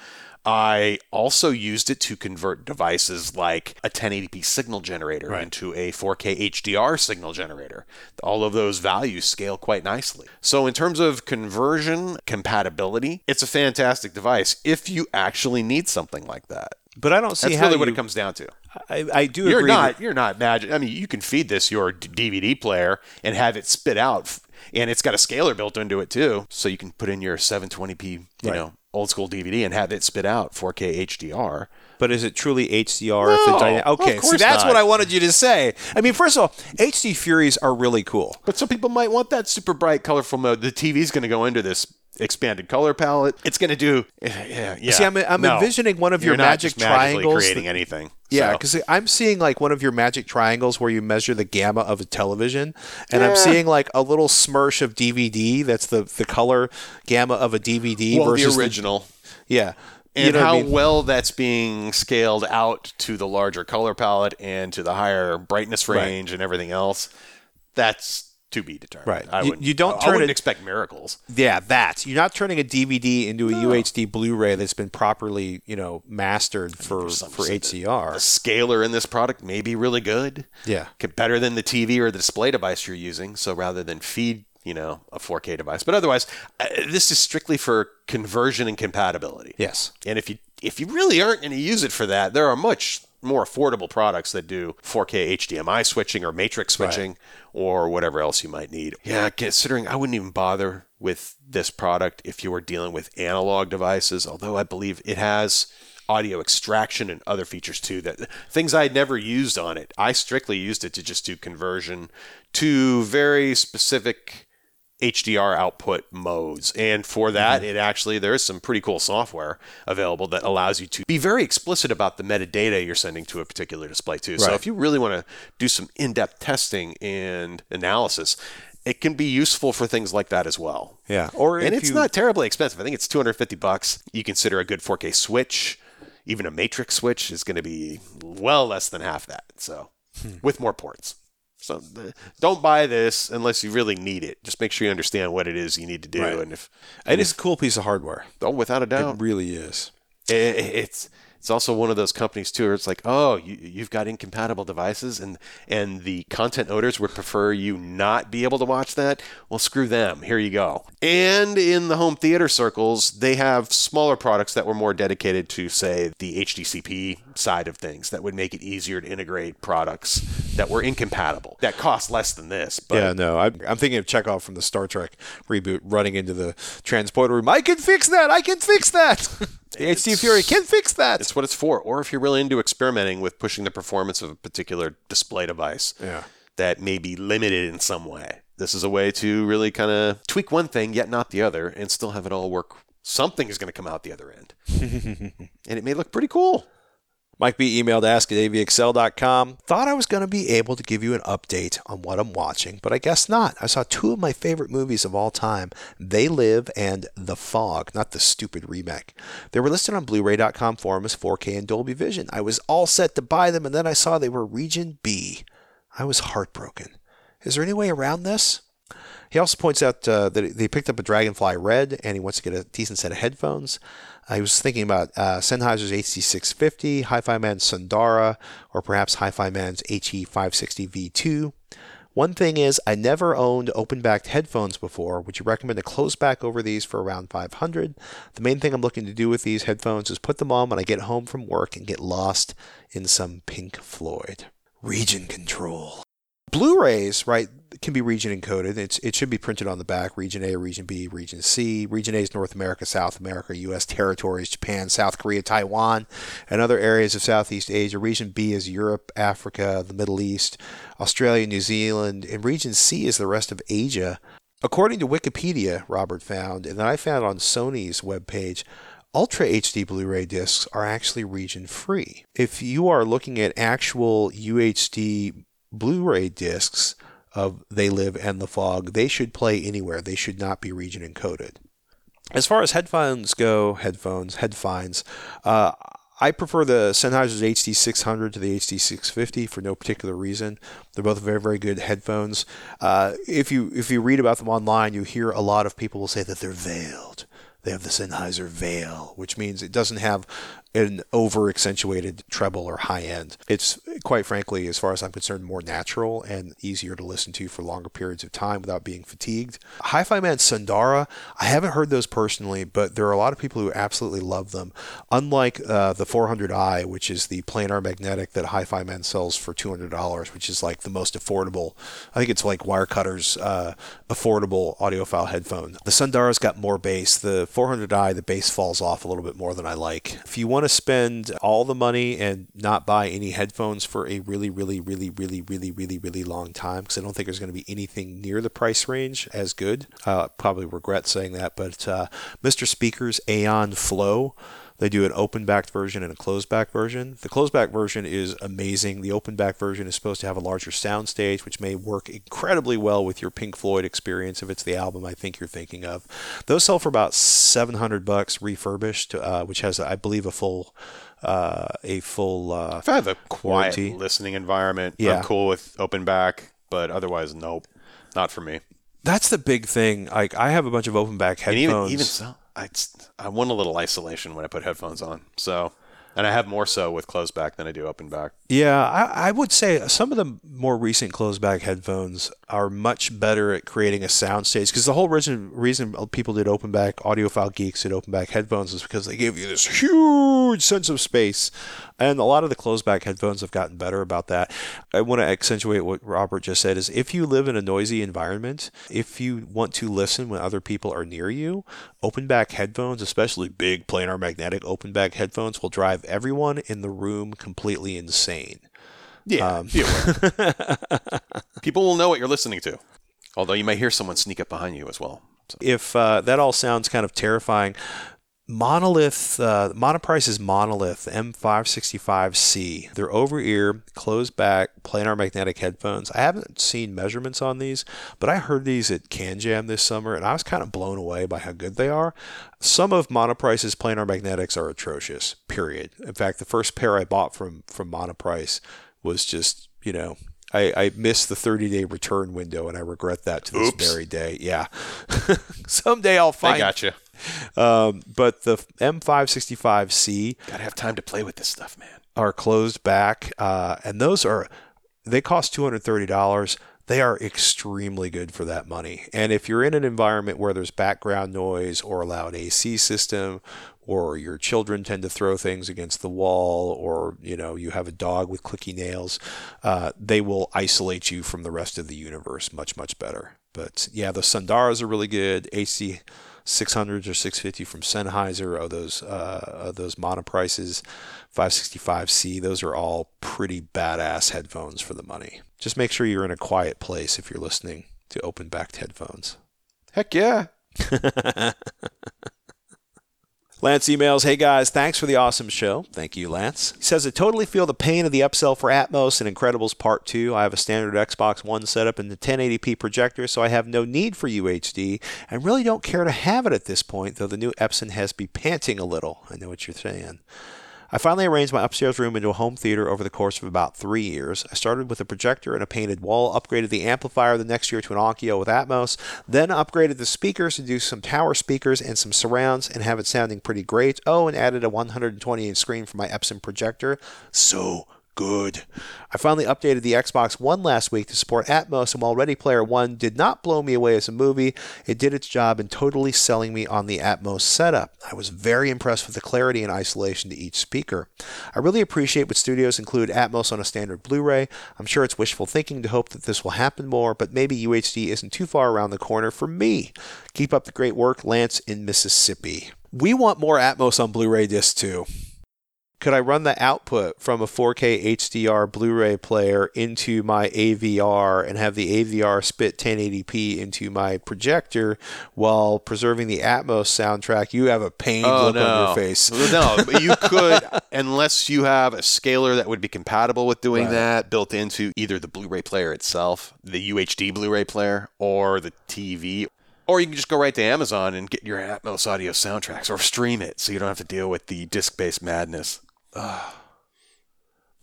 I also used it to convert devices like a 1080p signal generator Right. into a 4K HDR signal generator. All of those values scale quite nicely. So, in terms of conversion compatibility, it's a fantastic device if you actually need something like that. But I don't see That's really what it comes down to. I, I do You're agree. not that- you're not magic. I mean, you can feed this your DVD player and have it spit out, and it's got a scaler built into it too, so you can put in your 720p, you Right. know, old school DVD and have it spit out 4K HDR. But is it truly HDR? if the No, dyna- okay, course that's not. what I wanted you to say. I mean, first of all, HD Furies are really cool. But some people might want that super bright, colorful mode. The TV's going to go into this expanded color palette. It's going to do. Yeah, yeah. See, I'm- I'm No. envisioning one of your magic triangles creating anything. Yeah, So- because I'm seeing like one of your magic triangles where you measure the gamma of a television, and I'm seeing like a little smirch of DVD. That's the the color gamut of a DVD well, versus the original. yeah. and you know how I mean? well that's being scaled out to the larger color palette and to the higher brightness Right. range and everything else. That's to be determined. Right. I You- wouldn't, you don't I turn wouldn't it- expect miracles. Yeah, that you're not turning a DVD into a UHD Blu-ray that's been properly, you know, mastered for for HDR. The scaler in this product may be really good. Yeah. Better than the TV or the display device you're using. So rather than feed, you know, a 4K device, but otherwise, uh, this is strictly for conversion and compatibility. Yes. And if you if you really aren't going to use it for that, there are much more affordable products that do 4K HDMI switching or matrix switching or whatever else you might need. Yeah, considering I wouldn't even bother with this product if you were dealing with analog devices, although I believe it has audio extraction and other features too that things I'd never used on it. I strictly used it to just do conversion to very specific HDR output modes. And for that, it actually, there is some pretty cool software available that allows you to be very explicit about the metadata you're sending to a particular display, too. So if you really want to do some in depth testing and analysis, it can be useful for things like that as well. Yeah. Or And it's you- not terribly expensive. I think it's 250 bucks. You consider a good 4K switch, even a matrix switch is going to be well less than half that. So, Hmm. with more ports. So, the, don't buy this unless you really need it. Just make sure you understand what it is you need to do. Right. And if, It is a cool piece of hardware. oh, without a doubt, It really is. it, it's it's also one of those companies too where it's like oh you, you've got incompatible devices and and the content owners would prefer you not be able to watch that well screw them here you go and in the home theater circles they have smaller products that were more dedicated to say the hdcp side of things that would make it easier to integrate products that were incompatible that cost less than this but yeah, no, I'm, I'm thinking of Chekhov from the Star Trek reboot running into the transporter room. I can fix that. I can fix that. HD Fury can fix that. It's what it's for or if you're really into experimenting with pushing the performance of a particular display device Yeah. that may be limited in some way. This is a way to really kind of tweak one thing yet not the other and still have it all work. Something is going to come out the other end. and it may look pretty cool. Mike B emailed ask at avxl.com. Thought I was going to be able to give you an update on what I'm watching, but I guess not. I saw two of my favorite movies of all time They Live and The Fog, not the stupid remake. They were listed on Blu ray.com forum as 4K and Dolby Vision. I was all set to buy them, and then I saw they were Region B. I was heartbroken. Is there any way around this? He also points out uh, that they picked up a Dragonfly Red and he wants to get a decent set of headphones. Uh, he was thinking about uh, Sennheiser's HD650, Hi-Fi Man's Sundara, or perhaps HiFiMAN's HE560V2. One thing is, I never owned open-backed headphones before. Would you recommend a close back over these for around 500? The main thing I'm looking to do with these headphones is put them on when I get home from work and get lost in some Pink Floyd. Region control. Blu-rays, right, can be region encoded. It's it should be printed on the back. Region A, Region B, Region C. Region A is North America, South America, U.S. territories, Japan, South Korea, Taiwan, and other areas of Southeast Asia. Region B is Europe, Africa, the Middle East, Australia, New Zealand, and Region C is the rest of Asia. According to Wikipedia, Robert found, and I found on Sony's webpage, Ultra HD Blu ray discs are actually region free. If you are looking at actual UHD Blu ray discs of They Live and The Fog, they should play anywhere. They should not be region encoded. As far as headphones go, headphones, headphones, uh, I prefer the Sennheiser's HD600 to the HD650 for no particular reason. They're both very, very good headphones. Uh, if you if you read about them online, you hear a lot of people will say that they're veiled. They have the Sennheiser Veil, which means it doesn't have an over accentuated treble or high end. It's quite frankly, as far as I'm concerned, more natural and easier to listen to for longer periods of time without being fatigued. HiFiMAN Sundara, I haven't heard those personally, but there are a lot of people who absolutely love them. Unlike uh, the 400i, which is the planar magnetic that HiFiMAN sells for $200, which is like the most affordable, I think it's like Wirecutter's uh, affordable audiophile headphone. The Sundara's got more bass. The 400i, the bass falls off a little bit more than I like. If you want to spend all the money and not buy any headphones for a really, really, really, really, really, really, really long time, because I don't think there's going to be anything near the price range as good. Uh, probably regret saying that, but uh, Mr. Speaker's Aeon Flow they do an open backed version and a closed back version. The closed back version is amazing. The open back version is supposed to have a larger sound stage, which may work incredibly well with your Pink Floyd experience if it's the album I think you're thinking of. Those sell for about 700 bucks refurbished, uh, which has, I believe, a full. Uh, a full. Uh, if I have a quiet warranty. listening environment, Yeah. I'm cool with open back, but otherwise, nope, not for me. That's the big thing. Like I have a bunch of open back And headphones. even even so, I I want a little isolation when I put headphones on. So, and I have more so with closed back than I do open back. Yeah, I, I would say some of the more recent closed back headphones are much better at creating a sound stage because the whole reason reason people did open back audiophile geeks did open back headphones is because they gave you this huge sense of space, and a lot of the closed back headphones have gotten better about that. I want to accentuate what Robert just said: is if you live in a noisy environment, if you want to listen when other people are near you, open back headphones, especially big planar magnetic open back headphones, will drive everyone in the room completely insane. Yeah, aware. people will know what you're listening to. Although you may hear someone sneak up behind you as well. So, if uh, that all sounds kind of terrifying, Monolith, uh, Monoprice's Monolith M565C, they're over ear, closed back, planar magnetic headphones. I haven't seen measurements on these, but I heard these at CanJam this summer and I was kind of blown away by how good they are. Some of Monoprice's planar magnetics are atrocious, period. In fact, the first pair I bought from, from Monoprice was just, you know, I, I missed the 30 day return window and I regret that to this Oops. very day. Yeah. Someday I'll find got you. um, but the M565C Gotta have time to play with this stuff, man. are closed back, uh, and those are they cost two hundred thirty dollars. They are extremely good for that money. And if you're in an environment where there's background noise or a loud AC system, or your children tend to throw things against the wall, or you know you have a dog with clicky nails, uh, they will isolate you from the rest of the universe much much better. But yeah, the Sundaras are really good. HD 600s or 650 from Sennheiser, or those uh, uh, those monoprices, 565C. Those are all pretty badass headphones for the money. Just make sure you're in a quiet place if you're listening to open backed headphones. Heck yeah. Lance emails, hey guys, thanks for the awesome show. Thank you, Lance. He says, I totally feel the pain of the upsell for Atmos and Incredibles Part 2. I have a standard Xbox One setup and the 1080p projector, so I have no need for UHD and really don't care to have it at this point, though the new Epson has me panting a little. I know what you're saying. I finally arranged my upstairs room into a home theater over the course of about three years. I started with a projector and a painted wall, upgraded the amplifier the next year to an Onkyo with Atmos, then upgraded the speakers to do some tower speakers and some surrounds and have it sounding pretty great. Oh, and added a 120 inch screen for my Epson projector. So good. I finally updated the Xbox One last week to support Atmos, and while Ready Player One did not blow me away as a movie, it did its job in totally selling me on the Atmos setup. I was very impressed with the clarity and isolation to each speaker. I really appreciate what studios include Atmos on a standard Blu ray. I'm sure it's wishful thinking to hope that this will happen more, but maybe UHD isn't too far around the corner for me. Keep up the great work, Lance in Mississippi. We want more Atmos on Blu ray disc too. Could I run the output from a 4K HDR Blu-ray player into my AVR and have the AVR spit 1080p into my projector while preserving the Atmos soundtrack? You have a pained oh, look on your face. no, but you could, unless you have a scaler that would be compatible with doing Right. that built into either the Blu-ray player itself, the UHD Blu-ray player, or the TV. Or you can just go right to Amazon and get your Atmos audio soundtracks, or stream it, so you don't have to deal with the disc-based madness. Ah.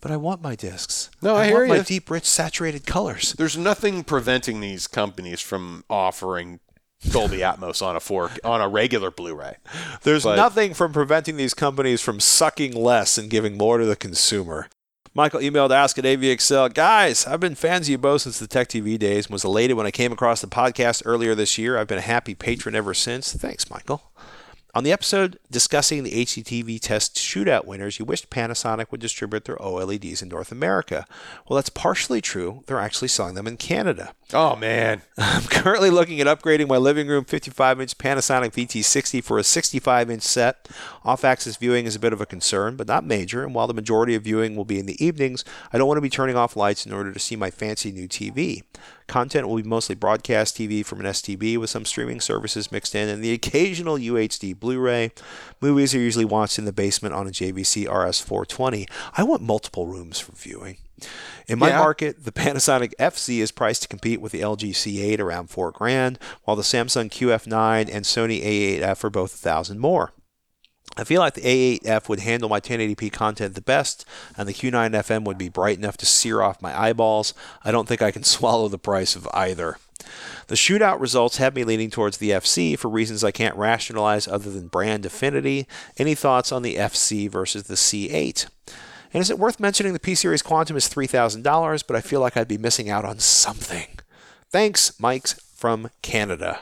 But I want my discs. No, I want hear my deep, rich, saturated colors. There's nothing preventing these companies from offering Dolby Atmos on a fork on a regular Blu-ray. There's But- nothing from preventing these companies from sucking less and giving more to the consumer. Michael emailed ask at AVXL. Guys, I've been fans of you both since the Tech TV days and was elated when I came across the podcast earlier this year. I've been a happy patron ever since. Thanks, Michael. On the episode discussing the HDTV test shootout winners, you wished Panasonic would distribute their OLEDs in North America. Well, that's partially true. They're actually selling them in Canada. Oh man, I'm currently looking at upgrading my living room 55 inch Panasonic VT60 for a 65 inch set. Off axis viewing is a bit of a concern, but not major. And while the majority of viewing will be in the evenings, I don't want to be turning off lights in order to see my fancy new TV. Content will be mostly broadcast TV from an STB with some streaming services mixed in and the occasional UHD Blu ray. Movies are usually watched in the basement on a JVC RS420. I want multiple rooms for viewing. In my Yeah. market, the Panasonic FZ is priced to compete with the LG C8 around four grand, while the Samsung QF9 and Sony A8F are both a thousand more. I feel like the A8F would handle my 1080p content the best, and the Q9FN would be bright enough to sear off my eyeballs. I don't think I can swallow the price of either. The shootout results have me leaning towards the FZ for reasons I can't rationalize other than brand affinity. Any thoughts on the FZ versus the C8? And is it worth mentioning the P Series Quantum is $3,000, but I feel like I'd be missing out on something? Thanks, Mike's from Canada.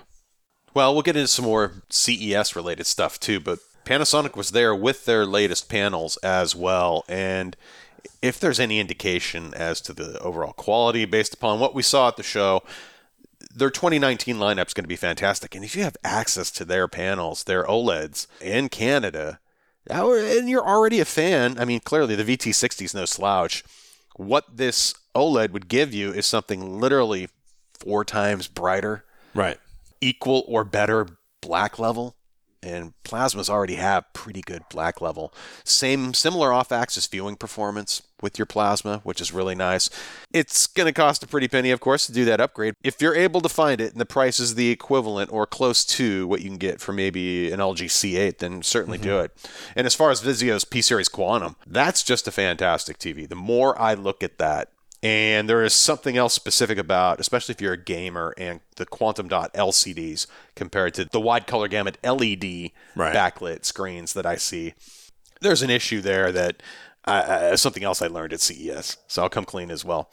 Well, we'll get into some more CES related stuff too, but Panasonic was there with their latest panels as well. And if there's any indication as to the overall quality based upon what we saw at the show, their 2019 lineup is going to be fantastic. And if you have access to their panels, their OLEDs in Canada, and you're already a fan, I mean, clearly the VT60 is no slouch. What this OLED would give you is something literally four times brighter Right. equal or better black level and plasmas already have pretty good black level. Same similar off-axis viewing performance with your plasma which is really nice. It's going to cost a pretty penny of course to do that upgrade. If you're able to find it and the price is the equivalent or close to what you can get for maybe an LG C8 then certainly do mm-hmm. it. And as far as Vizio's P series Quantum that's just a fantastic TV the more I look at that and there is something else specific about, especially if you're a gamer, and the Quantum Dot LCDs compared to the wide color gamut LED Right. backlit screens that I see. There's an issue there that uh, something else I learned at CES, so I'll come clean as well.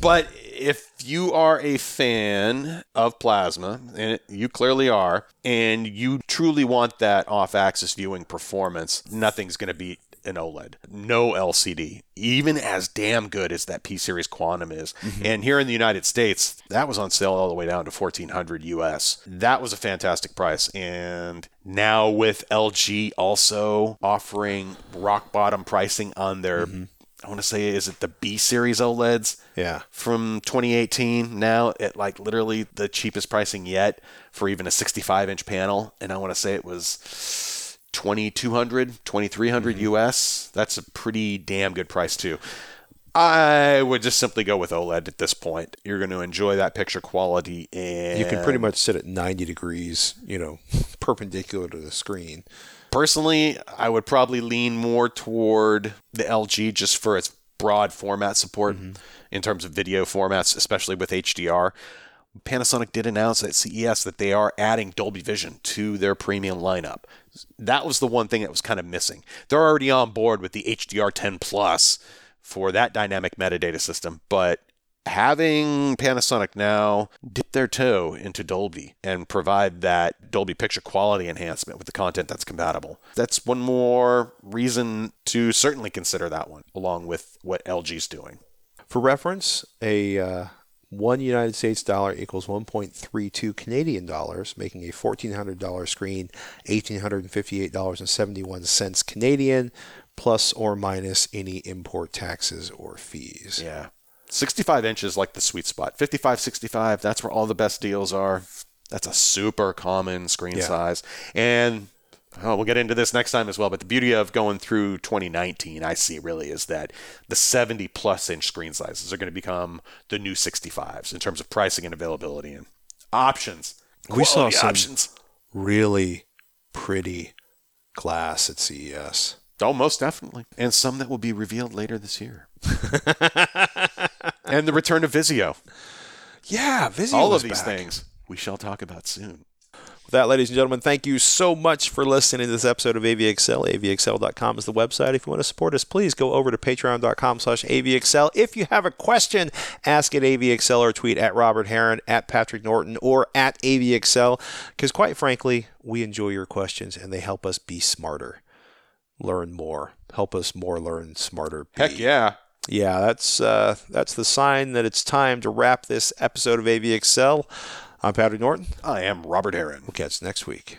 But if you are a fan of plasma, and you clearly are, and you truly want that off axis viewing performance, nothing's going to beat an OLED. No LCD. Even as damn good as that P Series Quantum is. Mm-hmm. And here in the United States, that was on sale all the way down to 1400 US. That was a fantastic price. And now with LG also offering rock bottom pricing on their mm-hmm. I want to say, is it the B series OLEDs? Yeah. From 2018 now at like literally the cheapest pricing yet for even a 65 inch panel. And I want to say it was 2200 2300 mm-hmm. US. That's a pretty damn good price too. I would just simply go with OLED at this point. You're going to enjoy that picture quality and You can pretty much sit at 90 degrees, you know, perpendicular to the screen. Personally, I would probably lean more toward the LG just for its broad format support mm-hmm. in terms of video formats, especially with HDR. Panasonic did announce at CES that they are adding Dolby Vision to their premium lineup. That was the one thing that was kind of missing. They're already on board with the HDR10 Plus for that dynamic metadata system, but having Panasonic now dip their toe into Dolby and provide that Dolby picture quality enhancement with the content that's compatible. That's one more reason to certainly consider that one, along with what LG's doing. For reference, a uh, One United States dollar equals 1.32 Canadian dollars, making a $1,400 screen $1,858.71 Canadian, plus or minus any import taxes or fees. Yeah. 65 inches like the sweet spot. 55, 65, that's where all the best deals are. That's a super common screen Yeah. size. And oh, we'll get into this next time as well. But the beauty of going through 2019, I see really, is that the 70 plus inch screen sizes are going to become the new 65s in terms of pricing and availability and options. We saw some- options. Really pretty glass at CES. Oh, most definitely. And some that will be revealed later this year. and the return of Vizio. Yeah, Vizio All of these back. things we shall talk about soon. With that, ladies and gentlemen, thank you so much for listening to this episode of AVXL. AVXL.com is the website. If you want to support us, please go over to patreon.com slash AVXL. If you have a question, ask at AVXL or tweet at Robert Heron, at Patrick Norton, or at AVXL. Because quite frankly, we enjoy your questions and they help us be smarter, learn more, help us more learn smarter. Be. Heck yeah. Yeah, that's uh, that's the sign that it's time to wrap this episode of AVXL. I'm Patrick Norton. I am Robert Heron. We'll catch next week.